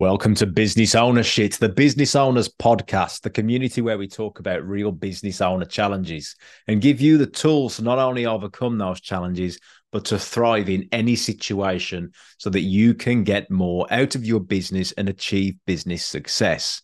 Welcome to Business Owner Shit, the Business Owners Podcast, the community where we talk about real business owner challenges and give you the tools to not only overcome those challenges, but to thrive in any situation so that you can get more out of your business and achieve business success.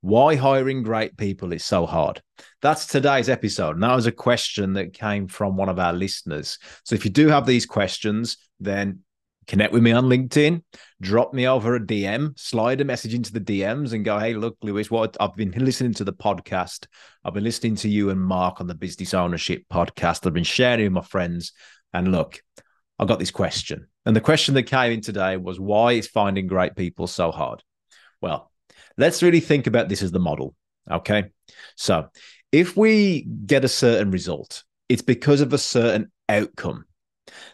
Why hiring great people is so hard? That's today's episode. And that was a question that came from one of our listeners. So if you do have these questions, then connect with me on LinkedIn, drop me over a DM, slide a message into the DMs and go, hey, look, Lewis, what I've been listening to the podcast. I've been listening to you and Mark on the business ownership podcast. I've been sharing with my friends. And look, I got this question. And the question that came in today was why is finding great people so hard? Well, let's really think about this as the model. Okay. So if we get a certain result, it's because of a certain outcome.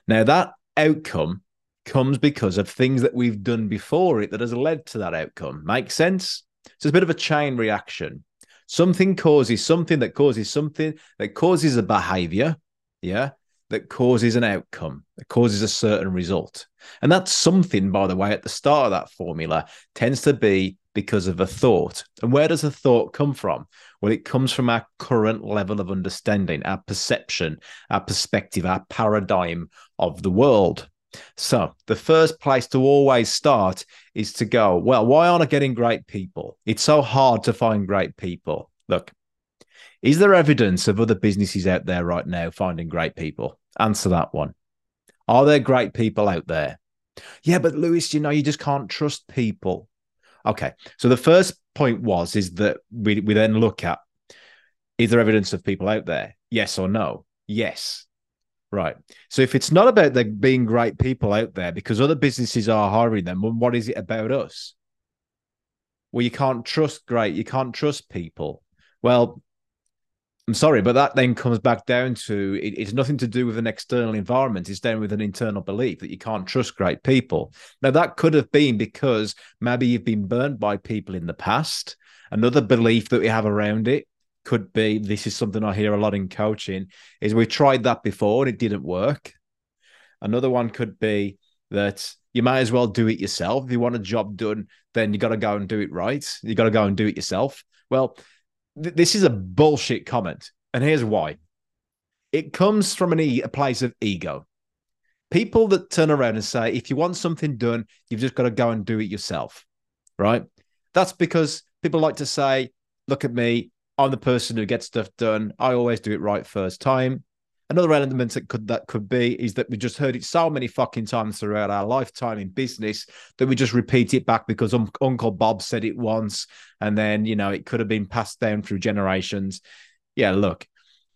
Now, that outcome comes because of things that we've done before it that has led to that outcome. Makes sense? So it's a bit of a chain reaction. Something causes something that causes something that causes a behavior, yeah, that causes an outcome, that causes a certain result. And that's something, by the way, at the start of that formula tends to be because of a thought. And where does a thought come from? Well, it comes from our current level of understanding, our perception, our perspective, our paradigm of the world. So, the first place to always start is to go, well, why aren't I getting great people? It's so hard to find great people. Look, is there evidence of other businesses out there right now finding great people? Answer that one. Are there great people out there? Yeah, but Lewis, you know, you just can't trust people. Okay. So the first point was is that we, we then look at is there evidence of people out there? Yes or no? Yes. Right. So if it's not about there being great people out there because other businesses are hiring them, what is it about us? Well, you can't trust great, you can't trust people. Well, I'm sorry, but that then comes back down to it, it's nothing to do with an external environment. It's down with an internal belief that you can't trust great people. Now, that could have been because maybe you've been burned by people in the past. Another belief that we have around it could be this is something I hear a lot in coaching is we tried that before and it didn't work. Another one could be that you might as well do it yourself. If you want a job done, then you got to go and do it right. You got to go and do it yourself. Well, th- this is a bullshit comment. And here's why it comes from an e- a place of ego. People that turn around and say, if you want something done, you've just got to go and do it yourself. Right. That's because people like to say, look at me, I'm the person who gets stuff done. I always do it right first time. Another element that could that could be is that we just heard it so many fucking times throughout our lifetime in business that we just repeat it back because um, Uncle Bob said it once, and then you know it could have been passed down through generations. Yeah, look,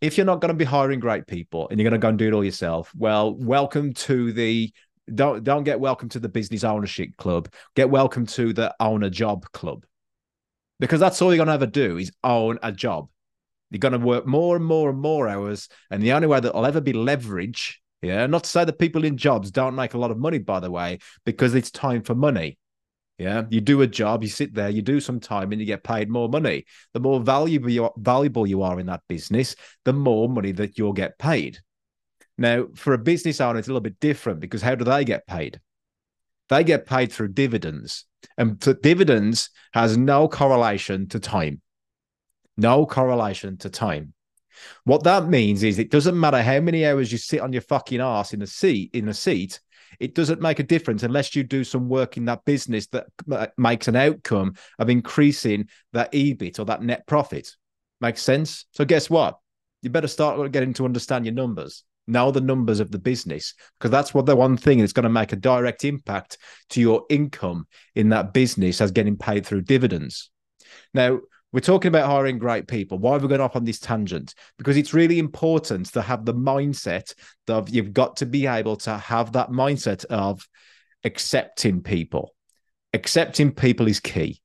if you're not going to be hiring great people and you're going to go and do it all yourself, well, welcome to the don't don't get welcome to the business ownership club. Get welcome to the owner job club because that's all you're going to ever do is own a job. You're going to work more and more and more hours. And the only way that will ever be leverage, yeah, not to say that people in jobs don't make a lot of money, by the way, because it's time for money. Yeah, you do a job, you sit there, you do some time, and you get paid more money. The more valuable you are, valuable you are in that business, the more money that you'll get paid. Now, for a business owner, it's a little bit different because how do they get paid? They get paid through dividends. And dividends has no correlation to time. No correlation to time. What that means is it doesn't matter how many hours you sit on your fucking ass in a seat in a seat. It doesn't make a difference unless you do some work in that business that uh, makes an outcome of increasing that EBIT or that net profit. Makes sense. So guess what? You better start getting to understand your numbers know the numbers of the business because that's what the one thing that's going to make a direct impact to your income in that business as getting paid through dividends. Now, we're talking about hiring great people. Why have we gone off on this tangent? Because it's really important to have the mindset of you've got to be able to have that mindset of accepting people. Accepting people is key.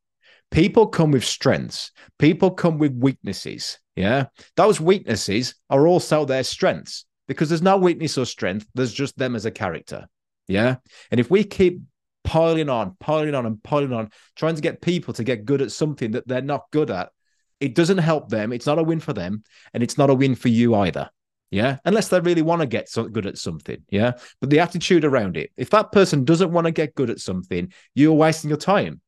People come with strengths, people come with weaknesses. Yeah. Those weaknesses are also their strengths because there's no weakness or strength. There's just them as a character. Yeah. And if we keep piling on, piling on, and piling on, trying to get people to get good at something that they're not good at, it doesn't help them. It's not a win for them. And it's not a win for you either. Yeah. Unless they really want to get so good at something. Yeah. But the attitude around it, if that person doesn't want to get good at something, you're wasting your time.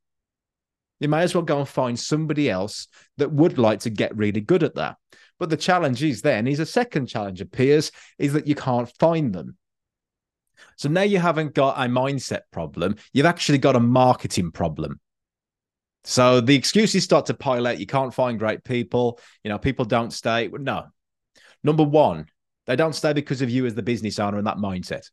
You may as well go and find somebody else that would like to get really good at that. But the challenge is then is a second challenge appears is that you can't find them. So now you haven't got a mindset problem, you've actually got a marketing problem. So the excuses start to pile out. You can't find great people. You know, people don't stay. No. Number one, they don't stay because of you as the business owner and that mindset.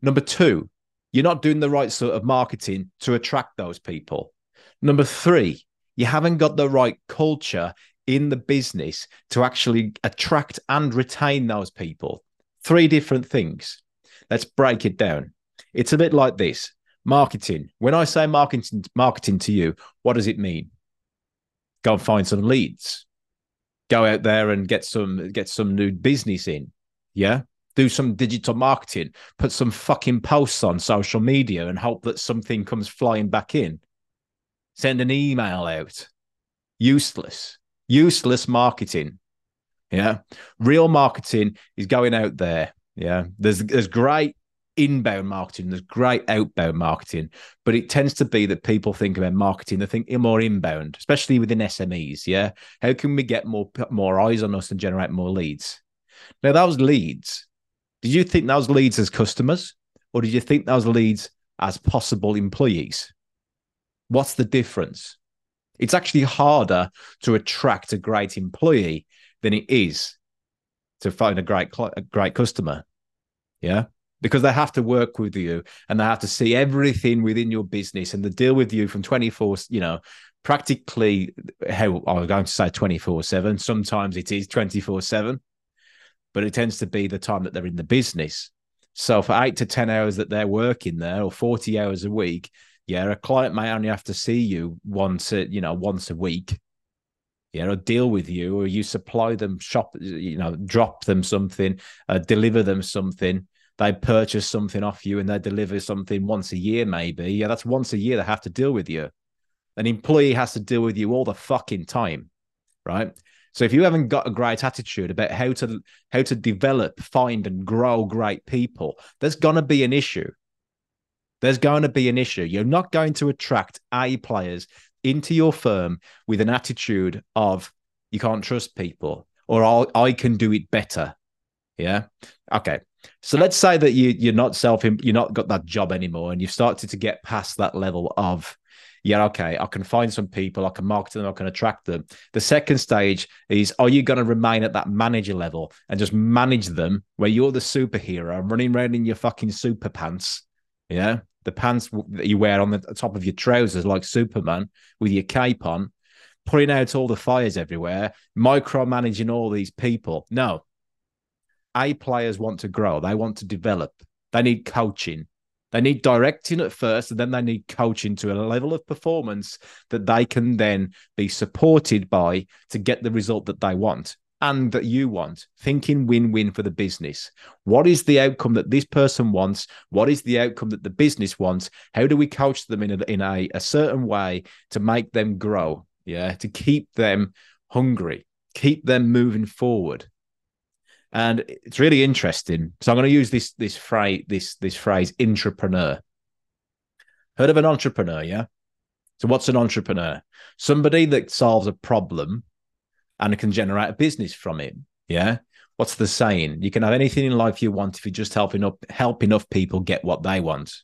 Number two, you're not doing the right sort of marketing to attract those people. Number three, you haven't got the right culture in the business to actually attract and retain those people. Three different things. Let's break it down. It's a bit like this marketing. When I say marketing, marketing to you, what does it mean? Go and find some leads. Go out there and get some get some new business in. Yeah. Do some digital marketing. Put some fucking posts on social media and hope that something comes flying back in. Send an email out. Useless. Useless marketing. Yeah. Real marketing is going out there. Yeah. There's there's great inbound marketing, there's great outbound marketing, but it tends to be that people think about marketing, they think more inbound, especially within SMEs. Yeah. How can we get more more eyes on us and generate more leads? Now, those leads, did you think those leads as customers or did you think those leads as possible employees? What's the difference? It's actually harder to attract a great employee than it is to find a great a great customer. Yeah? Because they have to work with you and they have to see everything within your business and they deal with you from 24 you know practically how I was going to say 24 7 sometimes it is 24 7 but it tends to be the time that they're in the business. So for eight to 10 hours that they're working there or 40 hours a week yeah a client may only have to see you once a, you know once a week yeah, or deal with you, or you supply them, shop, you know, drop them something, uh, deliver them something, they purchase something off you and they deliver something once a year, maybe. Yeah, that's once a year they have to deal with you. An employee has to deal with you all the fucking time, right? So if you haven't got a great attitude about how to how to develop, find, and grow great people, there's gonna be an issue. There's going to be an issue. You're not going to attract A players into your firm with an attitude of you can't trust people or I can do it better. Yeah. Okay. So let's say that you you're not self you're not got that job anymore, and you've started to get past that level of yeah, okay, I can find some people, I can market them, I can attract them. The second stage is are you going to remain at that manager level and just manage them where you're the superhero running around in your fucking super pants? Yeah, the pants that you wear on the top of your trousers like Superman with your cape on, putting out all the fires everywhere, micromanaging all these people. No, a players want to grow, they want to develop, they need coaching. They need directing at first, and then they need coaching to a level of performance that they can then be supported by to get the result that they want and that you want. Thinking win win for the business. What is the outcome that this person wants? What is the outcome that the business wants? How do we coach them in a, in a, a certain way to make them grow? Yeah, to keep them hungry, keep them moving forward and it's really interesting. So I'm going to use this this phrase this this phrase intrapreneur. Heard of an entrepreneur? Yeah. So what's an entrepreneur? Somebody that solves a problem and can generate a business from it. Yeah. What's the saying? You can have anything in life you want if you just help enough help enough people get what they want.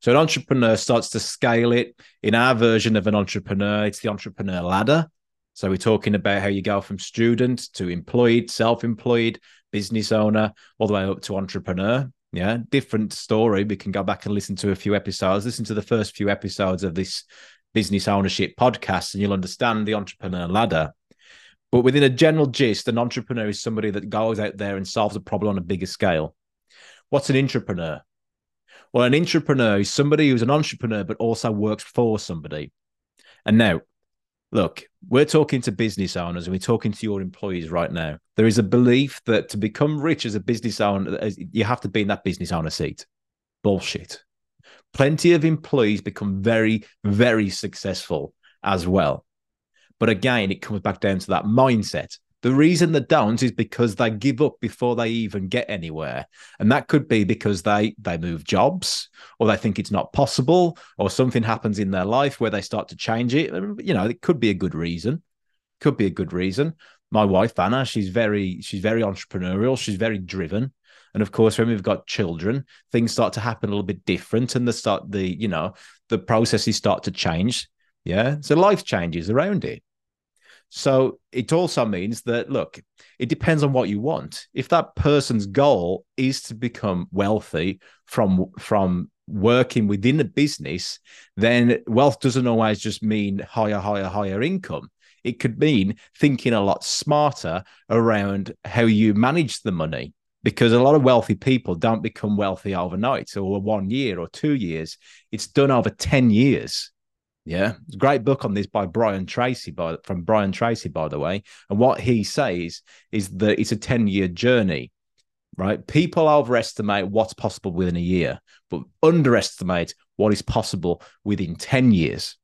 So an entrepreneur starts to scale it. In our version of an entrepreneur, it's the entrepreneur ladder. So we're talking about how you go from student to employed, self-employed, business owner, all the way up to entrepreneur. Yeah, different story. We can go back and listen to a few episodes. Listen to the first few episodes of this business ownership podcast, and you'll understand the entrepreneur ladder. But within a general gist, an entrepreneur is somebody that goes out there and solves a problem on a bigger scale. What's an intrapreneur? Well, an intrapreneur is somebody who's an entrepreneur but also works for somebody. And now, look, we're talking to business owners and we're talking to your employees right now. There is a belief that to become rich as a business owner, you have to be in that business owner seat. Bullshit. Plenty of employees become very, very successful as well. But again, it comes back down to that mindset. The reason they don't is because they give up before they even get anywhere. And that could be because they they move jobs or they think it's not possible or something happens in their life where they start to change it. You know, it could be a good reason. Could be a good reason. My wife Anna, she's very she's very entrepreneurial, she's very driven. And of course, when we've got children, things start to happen a little bit different and the start the, you know, the processes start to change. Yeah. So life changes around it. So it also means that, look, it depends on what you want. If that person's goal is to become wealthy from, from working within a business, then wealth doesn't always just mean higher, higher, higher income. It could mean thinking a lot smarter around how you manage the money because a lot of wealthy people don't become wealthy overnight or one year or two years. It's done over 10 years. Yeah, great book on this by Brian Tracy, by from Brian Tracy, by the way. And what he says is that it's a 10 year journey, right? People overestimate what's possible within a year, but underestimate what is possible within 10 years.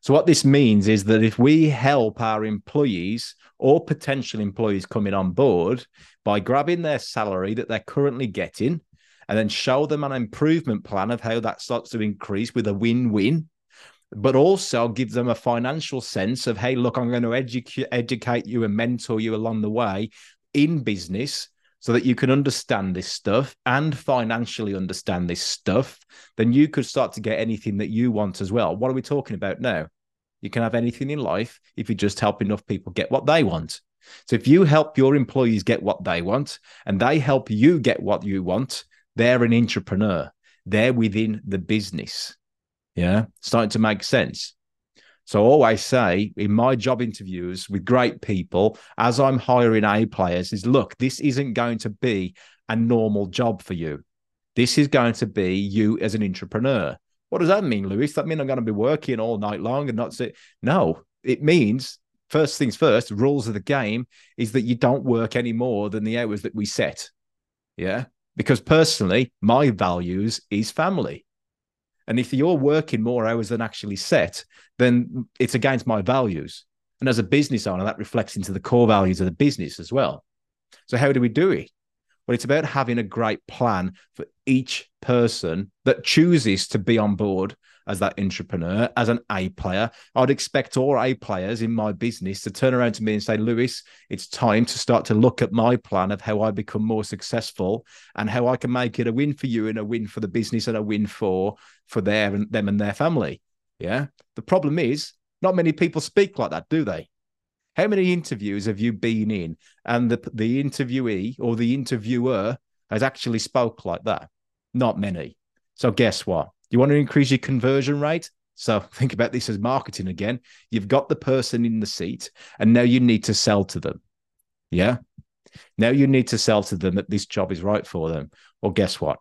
So, what this means is that if we help our employees or potential employees coming on board by grabbing their salary that they're currently getting and then show them an improvement plan of how that starts to increase with a win win but also give them a financial sense of, hey, look, I'm going to educate educate you and mentor you along the way in business so that you can understand this stuff and financially understand this stuff, then you could start to get anything that you want as well. What are we talking about now? You can have anything in life if you just help enough people get what they want. So if you help your employees get what they want and they help you get what you want, they're an intrapreneur. They're within the business. Yeah, starting to make sense. So I always say in my job interviews with great people, as I'm hiring A players, is look, this isn't going to be a normal job for you. This is going to be you as an intrapreneur. What does that mean, Lewis? That mean I'm going to be working all night long and not sit? No, it means first things first, rules of the game is that you don't work any more than the hours that we set. Yeah. Because personally, my values is family. And if you're working more hours than actually set, then it's against my values. And as a business owner, that reflects into the core values of the business as well. So, how do we do it? Well, it's about having a great plan for each person that chooses to be on board as that intrapreneur, as an A player. I'd expect all A players in my business to turn around to me and say, Lewis, it's time to start to look at my plan of how I become more successful and how I can make it a win for you and a win for the business and a win for for their and them and their family. Yeah. The problem is not many people speak like that, do they? How many interviews have you been in and the the interviewee or the interviewer has actually spoke like that? Not many. So guess what? You want to increase your conversion rate? So think about this as marketing again. You've got the person in the seat, and now you need to sell to them. Yeah. Now you need to sell to them that this job is right for them. Well, guess what?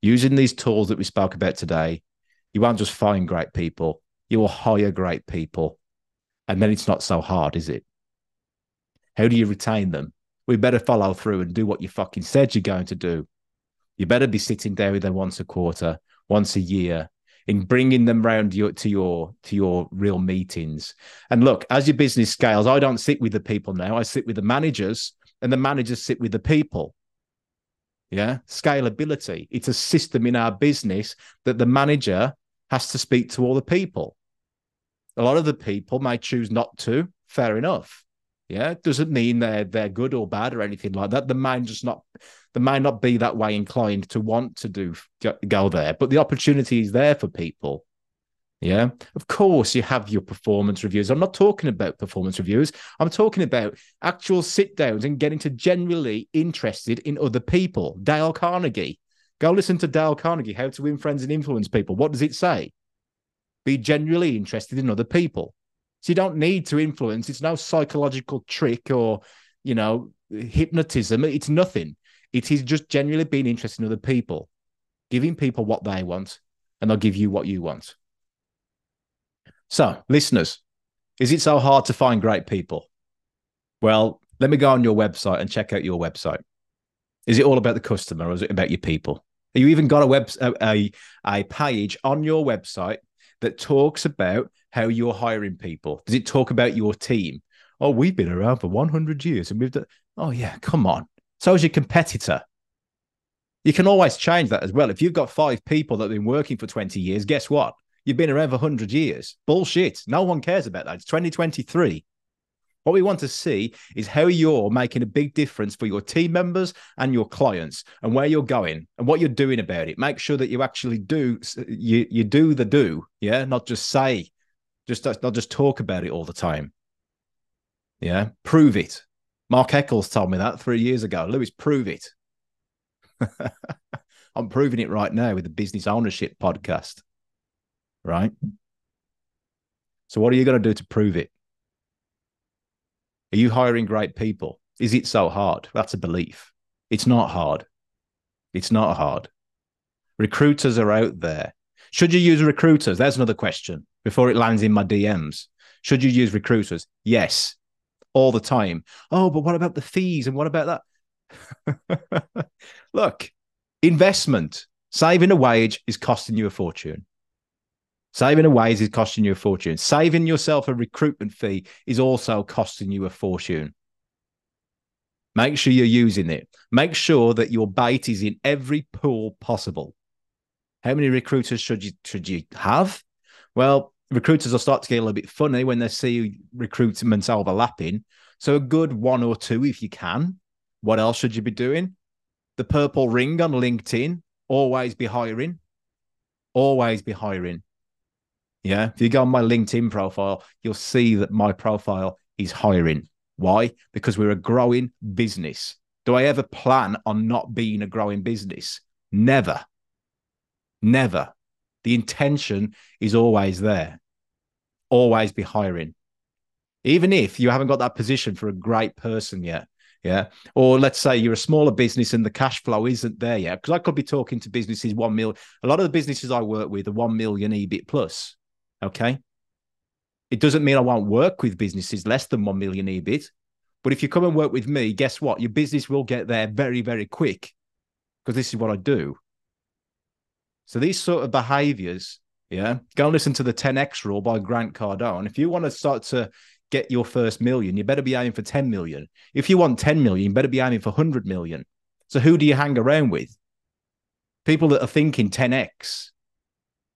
Using these tools that we spoke about today, you won't just find great people, you will hire great people. And then it's not so hard, is it? How do you retain them? We better follow through and do what you fucking said you're going to do. You better be sitting there with them once a quarter once a year in bringing them round your, to your to your real meetings. And look, as your business scales, I don't sit with the people now. I sit with the managers, and the managers sit with the people. Yeah, scalability. It's a system in our business that the manager has to speak to all the people. A lot of the people may choose not to. Fair enough. Yeah, it doesn't mean they're they're good or bad or anything like that. The mind just not they may not be that way inclined to want to do go there, but the opportunity is there for people. Yeah, of course, you have your performance reviews. I'm not talking about performance reviews. I'm talking about actual sit downs and getting to genuinely interested in other people. Dale Carnegie. Go listen to Dale Carnegie, How to Win Friends and Influence People. What does it say? Be genuinely interested in other people. So you don't need to influence. It's no psychological trick or, you know, hypnotism. It's nothing. It is just genuinely being interested in other people, giving people what they want, and they'll give you what you want. So, listeners, is it so hard to find great people? Well, let me go on your website and check out your website. Is it all about the customer or is it about your people? Have you even got a web a, a page on your website that talks about how you're hiring people? Does it talk about your team? Oh, we've been around for 100 years and we've done. Oh, yeah, come on. So is your competitor. You can always change that as well. If you've got five people that have been working for 20 years, guess what? You've been around for 100 years. Bullshit. No one cares about that. It's 2023. What we want to see is how you're making a big difference for your team members and your clients and where you're going and what you're doing about it. Make sure that you actually do you you do the do, yeah, not just say, just uh, not just talk about it all the time. Yeah, prove it. Mark Eccles told me that three years ago. Lewis, prove it. I'm proving it right now with the business ownership podcast. Right. So, what are you going to do to prove it? Are you hiring great people? Is it so hard? That's a belief. It's not hard. It's not hard. Recruiters are out there. Should you use recruiters? There's another question before it lands in my DMs. Should you use recruiters? Yes, all the time. Oh, but what about the fees and what about that? Look, investment, saving a wage is costing you a fortune. Saving a wage is costing you a fortune. Saving yourself a recruitment fee is also costing you a fortune. Make sure you're using it. Make sure that your bait is in every pool possible. How many recruiters should you should you have? Well, recruiters will start to get a little bit funny when they see recruitment overlapping. So a good one or two if you can. What else should you be doing? The purple ring on LinkedIn. Always be hiring. Always be hiring. Yeah. If you go on my LinkedIn profile, you'll see that my profile is hiring. Why? Because we're a growing business. Do I ever plan on not being a growing business? Never. Never. The intention is always there. Always be hiring. Even if you haven't got that position for a great person yet. Yeah. Or let's say you're a smaller business and the cash flow isn't there yet. Because I could be talking to businesses one million. A lot of the businesses I work with are one million EBIT plus. Okay. It doesn't mean I won't work with businesses less than 1 million EBIT. But if you come and work with me, guess what? Your business will get there very, very quick because this is what I do. So these sort of behaviors, yeah, go and listen to the 10X rule by Grant Cardone. If you want to start to get your first million, you better be aiming for 10 million. If you want 10 million, you better be aiming for 100 million. So who do you hang around with? People that are thinking 10X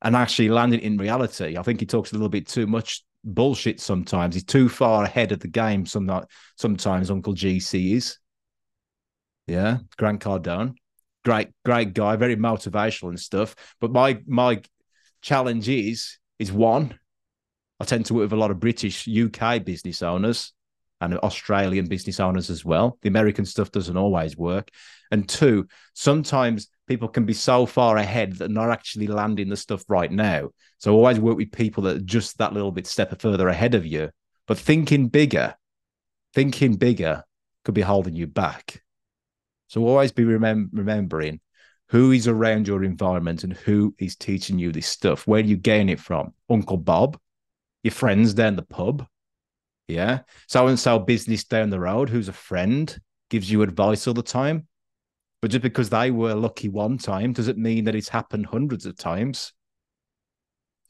and actually landing in reality. I think he talks a little bit too much bullshit sometimes. He's too far ahead of the game. Some sometimes Uncle GC is. Yeah, Grant Cardone, great, great guy, very motivational and stuff. But my my challenge is is one. I tend to work with a lot of British, UK business owners and Australian business owners as well. The American stuff doesn't always work. And two, sometimes people can be so far ahead that they're not actually landing the stuff right now. So always work with people that are just that little bit step further ahead of you. But thinking bigger, thinking bigger could be holding you back. So always be remem- remembering who is around your environment and who is teaching you this stuff. Where do you gain it from? Uncle Bob, your friends down the pub. Yeah. So and so business down the road who's a friend gives you advice all the time. But just because they were lucky one time doesn't mean that it's happened hundreds of times.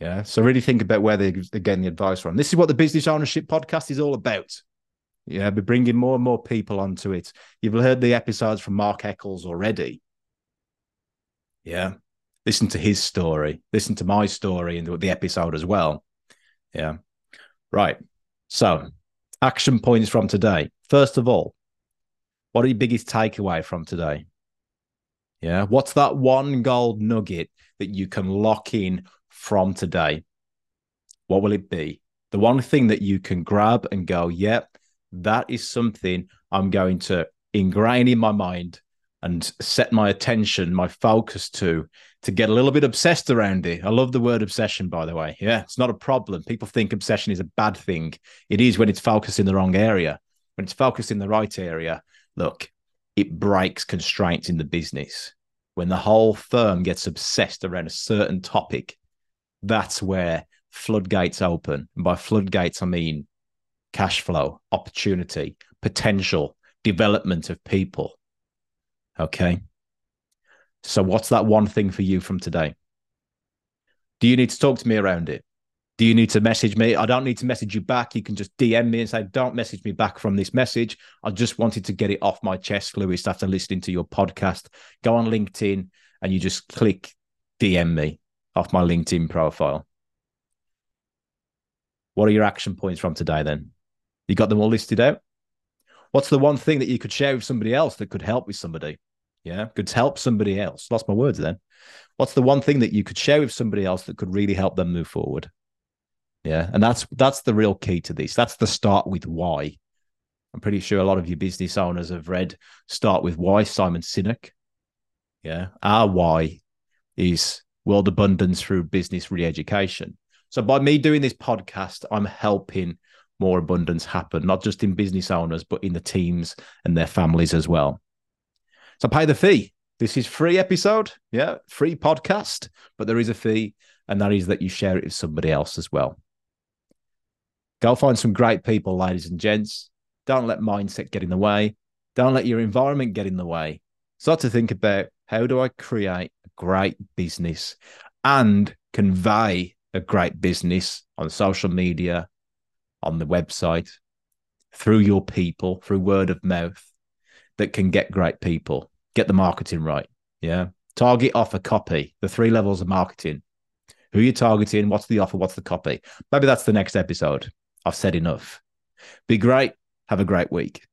Yeah. So really think about where they're, getting the advice from. This is what the Business Ownership Podcast is all about. Yeah, we're bringing more and more people onto it. You've heard the episodes from Mark Eccles already. Yeah. Listen to his story. Listen to my story and the episode as well. Yeah. Right. So, action points from today. First of all, what are your biggest takeaway from today? Yeah. What's that one gold nugget that you can lock in from today? What will it be? The one thing that you can grab and go, yep, that is something I'm going to ingrain in my mind and set my attention, my focus to, to get a little bit obsessed around it. I love the word obsession, by the way. Yeah, it's not a problem. People think obsession is a bad thing. It is when it's focused in the wrong area. When it's focused in the right area, look, it breaks constraints in the business. When the whole firm gets obsessed around a certain topic, that's where floodgates open. And by floodgates, I mean cash flow, opportunity, potential, development of people. Okay. So, what's that one thing for you from today? Do you need to talk to me around it? Do you need to message me? I don't need to message you back. You can just DM me and say, don't message me back from this message. I just wanted to get it off my chest, Lewis, after listening to your podcast. Go on LinkedIn and you just click DM me off my LinkedIn profile. What are your action points from today then? You got them all listed out? What's the one thing that you could share with somebody else that could help with somebody? Yeah, could help somebody else. Lost my words then. What's the one thing that you could share with somebody else that could really help them move forward? Yeah, and that's that's the real key to this. That's the start with why. I'm pretty sure a lot of you business owners have read Start with Why, Simon Sinek. Yeah, our why is world abundance through business re-education. So by me doing this podcast, I'm helping more abundance happen, not just in business owners, but in the teams and their families as well. So pay the fee. This is free episode, yeah, free podcast, but there is a fee, and that is that you share it with somebody else as well. Go find some great people, ladies and gents. Don't let mindset get in the way. Don't let your environment get in the way. Start to think about how do I create a great business and convey a great business on social media, on the website, through your people, through word of mouth that can get great people, get the marketing right. Yeah. Target offer copy, the three levels of marketing. Who are you're targeting, what's the offer, what's the copy. Maybe that's the next episode. I've said enough. Be great. Have a great week.